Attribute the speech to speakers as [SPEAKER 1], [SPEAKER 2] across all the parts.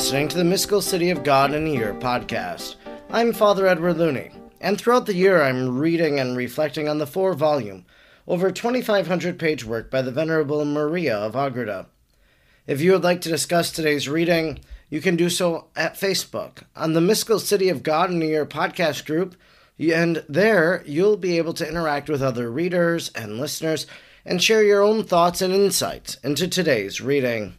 [SPEAKER 1] listening to the Mystical City of God in a Year podcast. I'm Father Edward Looney, and throughout the year I'm reading and reflecting on the four volume, over 2,500 page work by the Venerable Maria of Agreda. If you would like to discuss today's reading, you can do so at Facebook on the Mystical City of God in a Year podcast group, and there you'll be able to interact with other readers and listeners and share your own thoughts and insights into today's reading.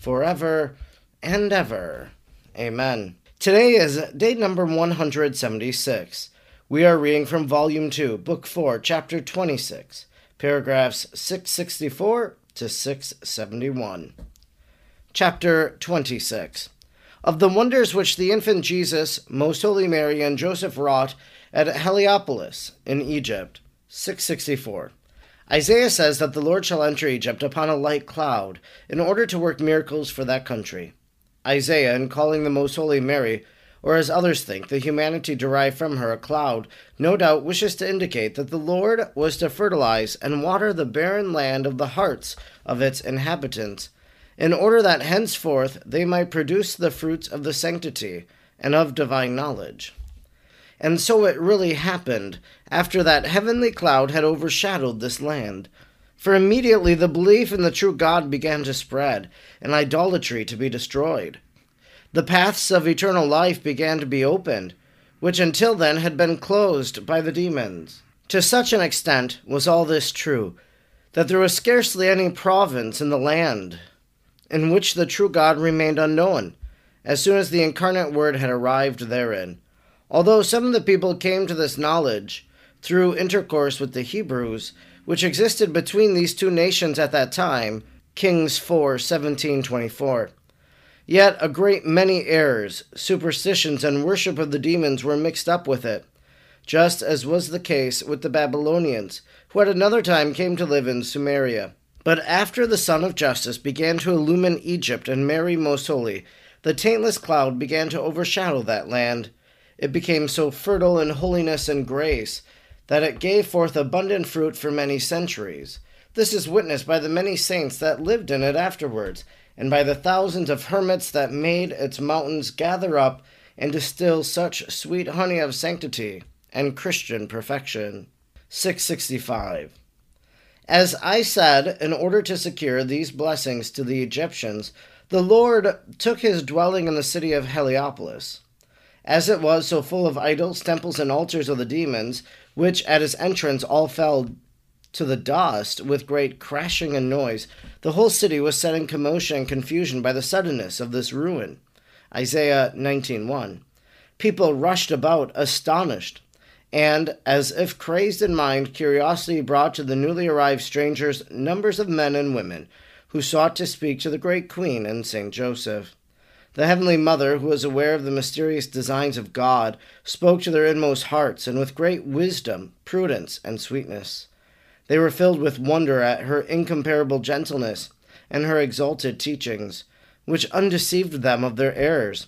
[SPEAKER 1] forever and ever. Amen. Today is day number 176. We are reading from Volume 2, Book 4, Chapter 26, paragraphs 664 to 671. Chapter 26 Of the wonders which the infant Jesus, Most Holy Mary, and Joseph wrought at Heliopolis in Egypt. 664. Isaiah says that the Lord shall enter Egypt upon a light cloud in order to work miracles for that country. Isaiah, in calling the Most Holy Mary, or as others think, the humanity derived from her, a cloud, no doubt wishes to indicate that the Lord was to fertilize and water the barren land of the hearts of its inhabitants, in order that henceforth they might produce the fruits of the sanctity and of divine knowledge. And so it really happened after that heavenly cloud had overshadowed this land. For immediately the belief in the true God began to spread, and idolatry to be destroyed. The paths of eternal life began to be opened, which until then had been closed by the demons. To such an extent was all this true, that there was scarcely any province in the land in which the true God remained unknown, as soon as the incarnate Word had arrived therein. Although some of the people came to this knowledge through intercourse with the Hebrews, which existed between these two nations at that time, Kings 4 17 24. Yet a great many errors, superstitions, and worship of the demons were mixed up with it, just as was the case with the Babylonians, who at another time came to live in Samaria. But after the Sun of Justice began to illumine Egypt and Mary Most Holy, the taintless cloud began to overshadow that land it became so fertile in holiness and grace that it gave forth abundant fruit for many centuries. This is witnessed by the many saints that lived in it afterwards, and by the thousands of hermits that made its mountains gather up and distill such sweet honey of sanctity and Christian perfection. 665. As I said, in order to secure these blessings to the Egyptians, the Lord took his dwelling in the city of Heliopolis as it was so full of idols, temples, and altars of the demons, which at his entrance all fell to the dust with great crashing and noise. The whole city was set in commotion and confusion by the suddenness of this ruin. Isaiah 19:1. People rushed about astonished, and as if crazed in mind, curiosity brought to the newly arrived strangers numbers of men and women who sought to speak to the great queen and Saint Joseph. The Heavenly Mother, who was aware of the mysterious designs of God, spoke to their inmost hearts, and with great wisdom, prudence, and sweetness. They were filled with wonder at her incomparable gentleness and her exalted teachings, which undeceived them of their errors.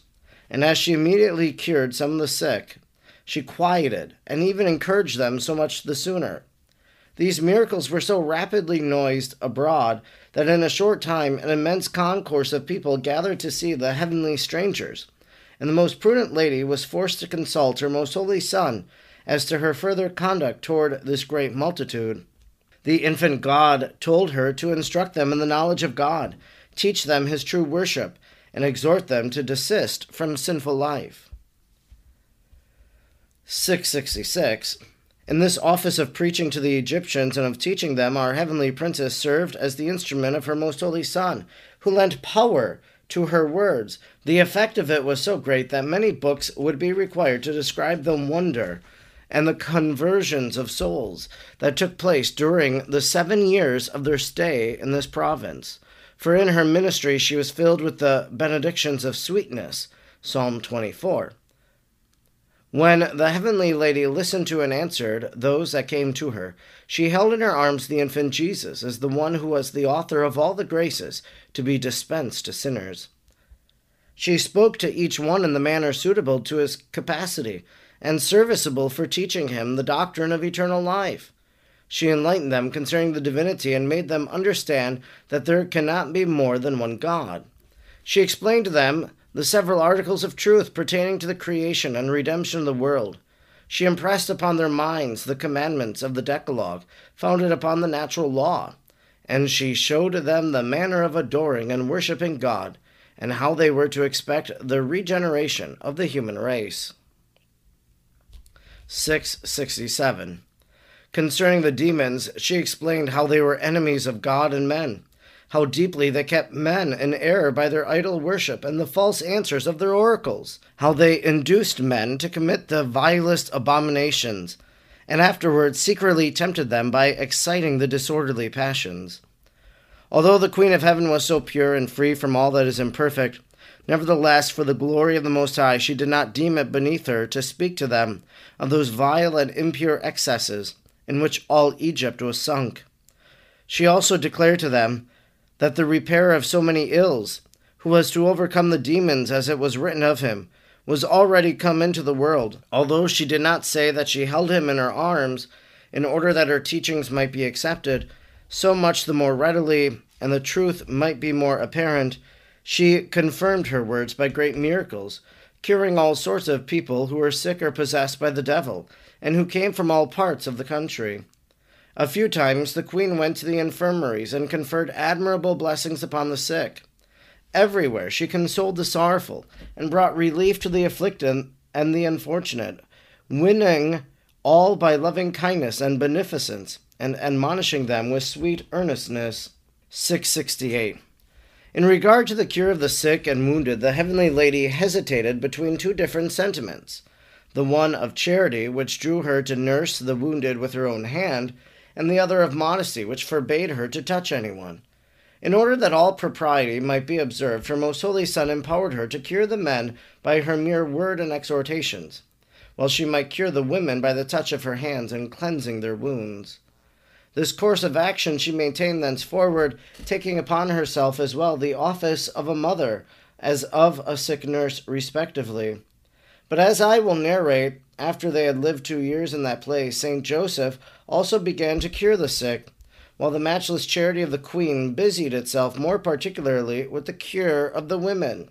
[SPEAKER 1] And as she immediately cured some of the sick, she quieted and even encouraged them so much the sooner. These miracles were so rapidly noised abroad that in a short time an immense concourse of people gathered to see the heavenly strangers, and the most prudent lady was forced to consult her most holy Son as to her further conduct toward this great multitude. The infant God told her to instruct them in the knowledge of God, teach them his true worship, and exhort them to desist from sinful life. 666. In this office of preaching to the Egyptians and of teaching them, our heavenly princess served as the instrument of her most holy Son, who lent power to her words. The effect of it was so great that many books would be required to describe the wonder and the conversions of souls that took place during the seven years of their stay in this province. For in her ministry she was filled with the benedictions of sweetness. Psalm 24. When the heavenly lady listened to and answered those that came to her, she held in her arms the infant Jesus as the one who was the author of all the graces to be dispensed to sinners. She spoke to each one in the manner suitable to his capacity and serviceable for teaching him the doctrine of eternal life. She enlightened them concerning the divinity and made them understand that there cannot be more than one God. She explained to them the several articles of truth pertaining to the creation and redemption of the world. She impressed upon their minds the commandments of the Decalogue, founded upon the natural law, and she showed them the manner of adoring and worshipping God, and how they were to expect the regeneration of the human race. 667. Concerning the demons, she explained how they were enemies of God and men, how deeply they kept men in error by their idol worship and the false answers of their oracles, how they induced men to commit the vilest abominations, and afterwards secretly tempted them by exciting the disorderly passions. Although the Queen of Heaven was so pure and free from all that is imperfect, Nevertheless, for the glory of the Most High, she did not deem it beneath her to speak to them of those vile and impure excesses in which all Egypt was sunk. She also declared to them that the repairer of so many ills, who was to overcome the demons as it was written of him, was already come into the world, although she did not say that she held him in her arms in order that her teachings might be accepted, so much the more readily, and the truth might be more apparent she confirmed her words by great miracles, curing all sorts of people who were sick or possessed by the devil, and who came from all parts of the country. A few times the queen went to the infirmaries and conferred admirable blessings upon the sick. Everywhere she consoled the sorrowful and brought relief to the afflicted and the unfortunate, winning all by loving kindness and beneficence, and admonishing them with sweet earnestness. 668. In regard to the cure of the sick and wounded, the Heavenly Lady hesitated between two different sentiments the one of charity, which drew her to nurse the wounded with her own hand, and the other of modesty, which forbade her to touch anyone. In order that all propriety might be observed, her most holy Son empowered her to cure the men by her mere word and exhortations, while she might cure the women by the touch of her hands and cleansing their wounds. This course of action she maintained thenceforward, taking upon herself as well the office of a mother as of a sick nurse, respectively. But as I will narrate, after they had lived two years in that place, Saint Joseph also began to cure the sick, while the matchless charity of the Queen busied itself more particularly with the cure of the women.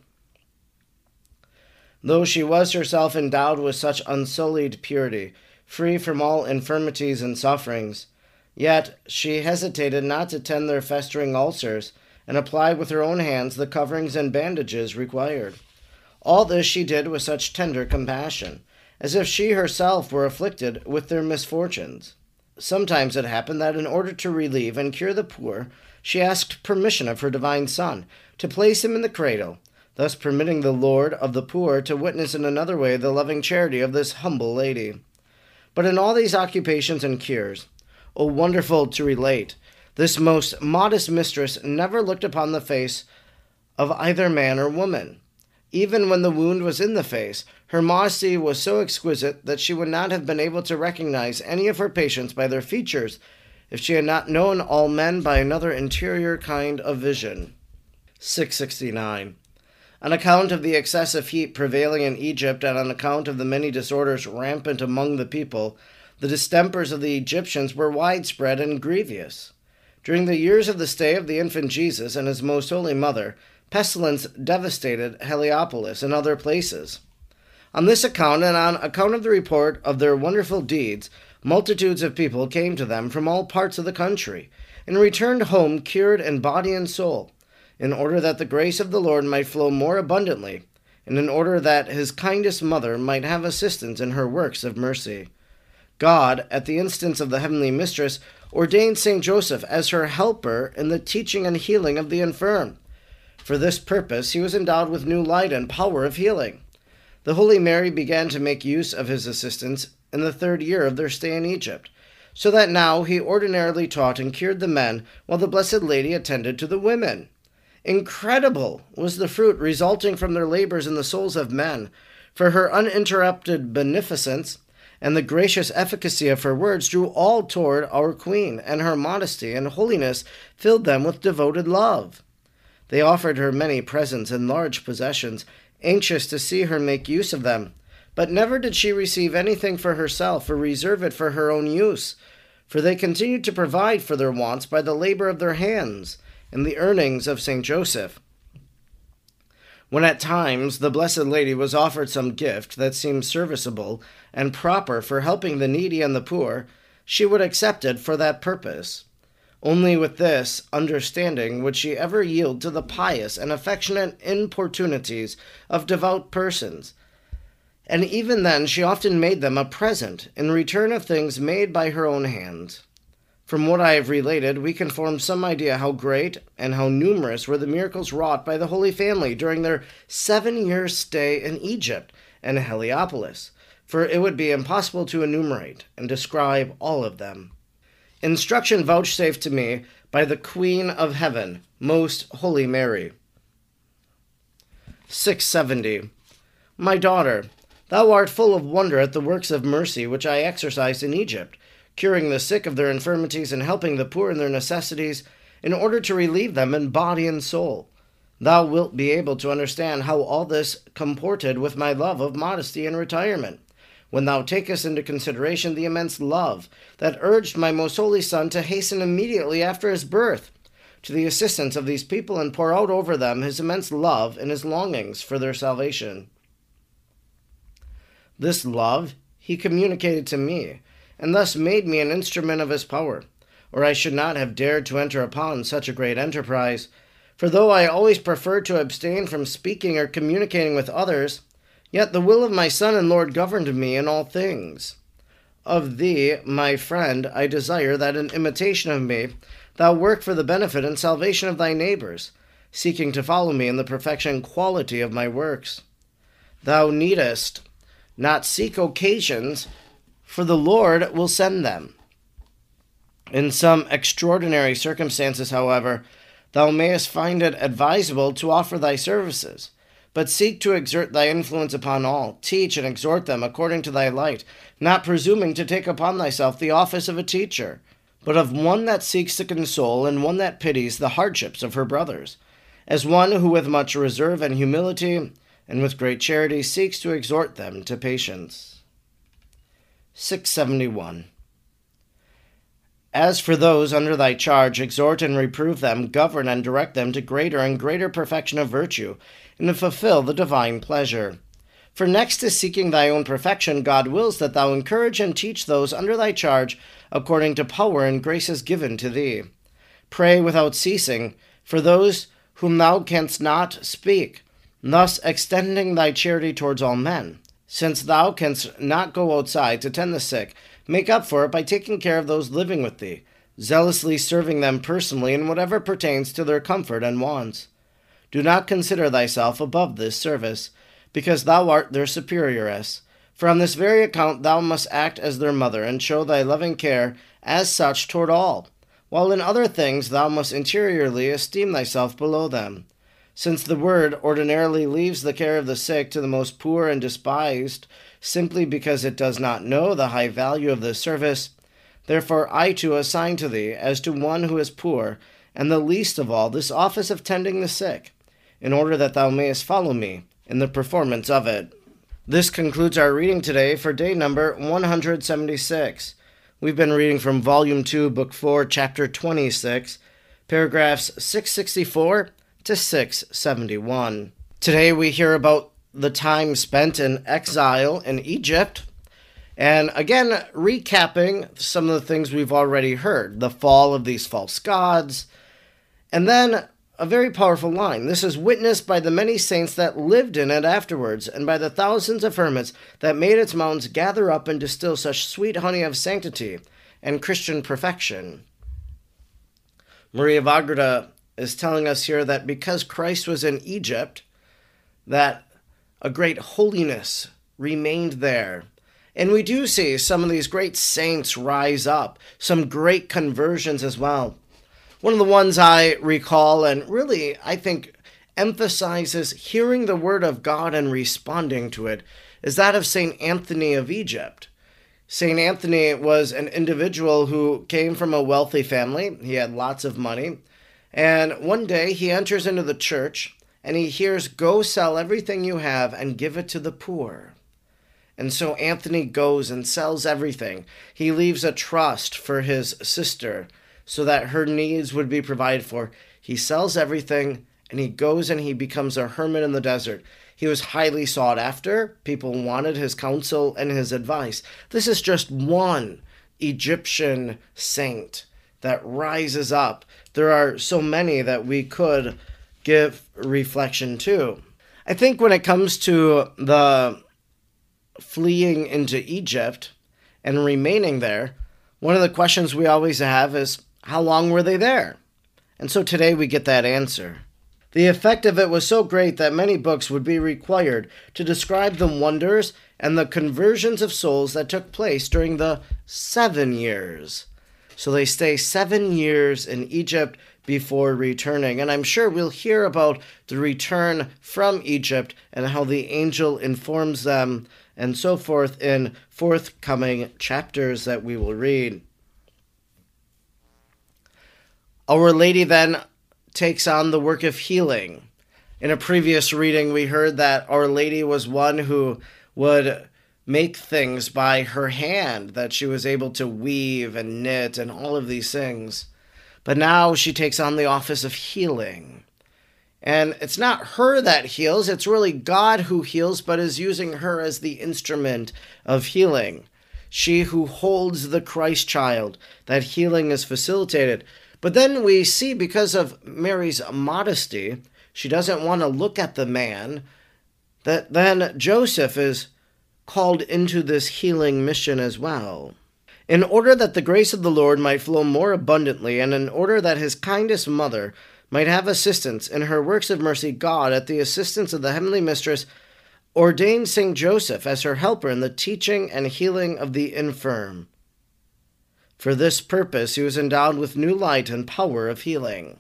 [SPEAKER 1] Though she was herself endowed with such unsullied purity, free from all infirmities and sufferings, Yet she hesitated not to tend their festering ulcers, and applied with her own hands the coverings and bandages required. All this she did with such tender compassion, as if she herself were afflicted with their misfortunes. Sometimes it happened that in order to relieve and cure the poor, she asked permission of her divine Son to place him in the cradle, thus permitting the Lord of the poor to witness in another way the loving charity of this humble lady. But in all these occupations and cures, Oh, wonderful to relate! This most modest mistress never looked upon the face of either man or woman. Even when the wound was in the face, her modesty was so exquisite that she would not have been able to recognize any of her patients by their features if she had not known all men by another interior kind of vision. 669. On account of the excessive heat prevailing in Egypt and on account of the many disorders rampant among the people, the distempers of the Egyptians were widespread and grievous. During the years of the stay of the infant Jesus and his most holy mother, pestilence devastated Heliopolis and other places. On this account, and on account of the report of their wonderful deeds, multitudes of people came to them from all parts of the country, and returned home cured in body and soul, in order that the grace of the Lord might flow more abundantly, and in order that his kindest mother might have assistance in her works of mercy. God, at the instance of the heavenly mistress, ordained Saint Joseph as her helper in the teaching and healing of the infirm. For this purpose, he was endowed with new light and power of healing. The Holy Mary began to make use of his assistance in the third year of their stay in Egypt, so that now he ordinarily taught and cured the men, while the Blessed Lady attended to the women. Incredible was the fruit resulting from their labors in the souls of men, for her uninterrupted beneficence and the gracious efficacy of her words drew all toward our Queen, and her modesty and holiness filled them with devoted love. They offered her many presents and large possessions, anxious to see her make use of them. But never did she receive anything for herself or reserve it for her own use, for they continued to provide for their wants by the labor of their hands and the earnings of St. Joseph. When at times the Blessed Lady was offered some gift that seemed serviceable and proper for helping the needy and the poor, she would accept it for that purpose. Only with this understanding would she ever yield to the pious and affectionate importunities of devout persons. And even then, she often made them a present in return of things made by her own hands. From what I have related, we can form some idea how great and how numerous were the miracles wrought by the Holy Family during their seven years' stay in Egypt and Heliopolis, for it would be impossible to enumerate and describe all of them. Instruction vouchsafed to me by the Queen of Heaven, Most Holy Mary. 670. My daughter, thou art full of wonder at the works of mercy which I exercised in Egypt curing the sick of their infirmities and helping the poor in their necessities, in order to relieve them in body and soul. Thou wilt be able to understand how all this comported with my love of modesty and retirement, when thou takest into consideration the immense love that urged my most holy Son to hasten immediately after his birth to the assistance of these people and pour out over them his immense love and his longings for their salvation. This love he communicated to me and thus made me an instrument of his power, or I should not have dared to enter upon such a great enterprise. For though I always preferred to abstain from speaking or communicating with others, yet the will of my Son and Lord governed me in all things. Of thee, my friend, I desire that in imitation of me thou work for the benefit and salvation of thy neighbors, seeking to follow me in the perfection and quality of my works. Thou needest not seek occasions for the Lord will send them. In some extraordinary circumstances, however, thou mayest find it advisable to offer thy services, but seek to exert thy influence upon all, teach and exhort them according to thy light, not presuming to take upon thyself the office of a teacher, but of one that seeks to console and one that pities the hardships of her brothers, as one who with much reserve and humility and with great charity seeks to exhort them to patience. 671. As for those under thy charge, exhort and reprove them, govern and direct them to greater and greater perfection of virtue, and to fulfill the divine pleasure. For next to seeking thy own perfection, God wills that thou encourage and teach those under thy charge according to power and graces given to thee. Pray without ceasing for those whom thou canst not speak, thus extending thy charity towards all men. Since thou canst not go outside to tend the sick, make up for it by taking care of those living with thee, zealously serving them personally in whatever pertains to their comfort and wants. Do not consider thyself above this service, because thou art their superioress. For on this very account thou must act as their mother, and show thy loving care as such toward all, while in other things thou must interiorly esteem thyself below them. Since the word ordinarily leaves the care of the sick to the most poor and despised, simply because it does not know the high value of the service, therefore I too assign to thee, as to one who is poor, and the least of all, this office of tending the sick, in order that thou mayest follow me in the performance of it. This concludes our reading today for day number 176. We've been reading from Volume 2, Book 4, Chapter 26, paragraphs 664 to 671. Today we hear about the time spent in exile in Egypt, and again, recapping some of the things we've already heard the fall of these false gods, and then a very powerful line. This is witnessed by the many saints that lived in it afterwards, and by the thousands of hermits that made its mountains gather up and distill such sweet honey of sanctity and Christian perfection. Maria of Agreda is telling us here that because Christ was in Egypt, that a great holiness remained there. And we do see some of these great saints rise up, some great conversions as well. One of the ones I recall, and really I think emphasizes hearing the word of God and responding to it, is that of St. Anthony of Egypt. St. Anthony was an individual who came from a wealthy family. He had lots of money. And one day he enters into the church and he hears, Go sell everything you have and give it to the poor. And so Anthony goes and sells everything. He leaves a trust for his sister so that her needs would be provided for. He sells everything and he goes and he becomes a hermit in the desert. He was highly sought after. People wanted his counsel and his advice. This is just one Egyptian saint that rises up. There are so many that we could give reflection to. I think when it comes to the fleeing into Egypt and remaining there, one of the questions we always have is how long were they there? And so today we get that answer. The effect of it was so great that many books would be required to describe the wonders and the conversions of souls that took place during the seven years. So they stay seven years in Egypt before returning. And I'm sure we'll hear about the return from Egypt and how the angel informs them and so forth in forthcoming chapters that we will read. Our Lady then takes on the work of healing. In a previous reading, we heard that Our Lady was one who would make things by her hand, that she was able to weave and knit and all of these things. But now she takes on the office of healing. And it's not her that heals, it's really God who heals, but is using her as the instrument of healing. She who holds the Christ child, that healing is facilitated. But then we see because of Mary's modesty, she doesn't want to look at the man, that then Joseph is called into this healing mission as well. In order that the grace of the Lord might flow more abundantly, and in order that his kindest mother might have assistance in her works of mercy, God, at the assistance of the heavenly mistress, ordained Saint Joseph as her helper in the teaching and healing of the infirm. For this purpose, he was endowed with new light and power of healing.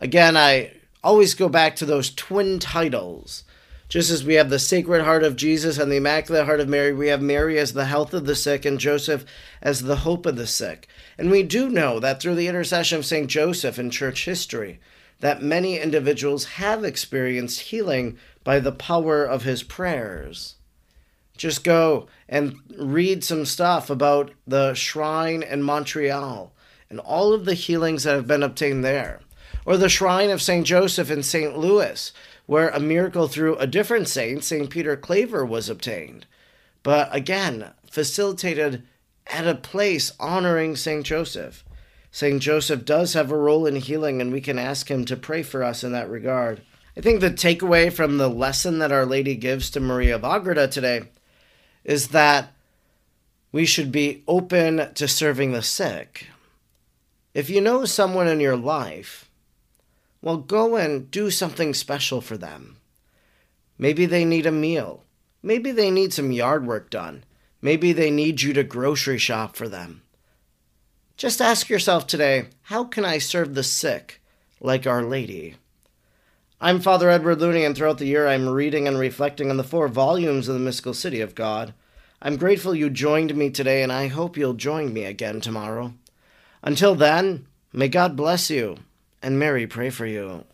[SPEAKER 1] Again, I always go back to those twin titles. Just as we have the Sacred Heart of Jesus and the Immaculate Heart of Mary, we have Mary as the health of the sick and Joseph as the hope of the sick. And we do know that through the intercession of St. Joseph in church history, that many individuals have experienced healing by the power of his prayers. Just go and read some stuff about the shrine in Montreal and all of the healings that have been obtained there. Or the shrine of St. Joseph in St. Louis, where a miracle through a different saint, St. Peter Claver, was obtained. But again, facilitated at a place honoring St. Joseph. St. Joseph does have a role in healing, and we can ask him to pray for us in that regard. I think the takeaway from the lesson that Our Lady gives to Maria of Agreda today is that we should be open to serving the sick. If you know someone in your life, well, go and do something special for them. Maybe they need a meal. Maybe they need some yard work done. Maybe they need you to grocery shop for them. Just ask yourself today how can I serve the sick like Our Lady? I'm Father Edward Looney, and throughout the year I'm reading and reflecting on the four volumes of the Mystical City of God. I'm grateful you joined me today, and I hope you'll join me again tomorrow. Until then, may God bless you, and Mary pray for you.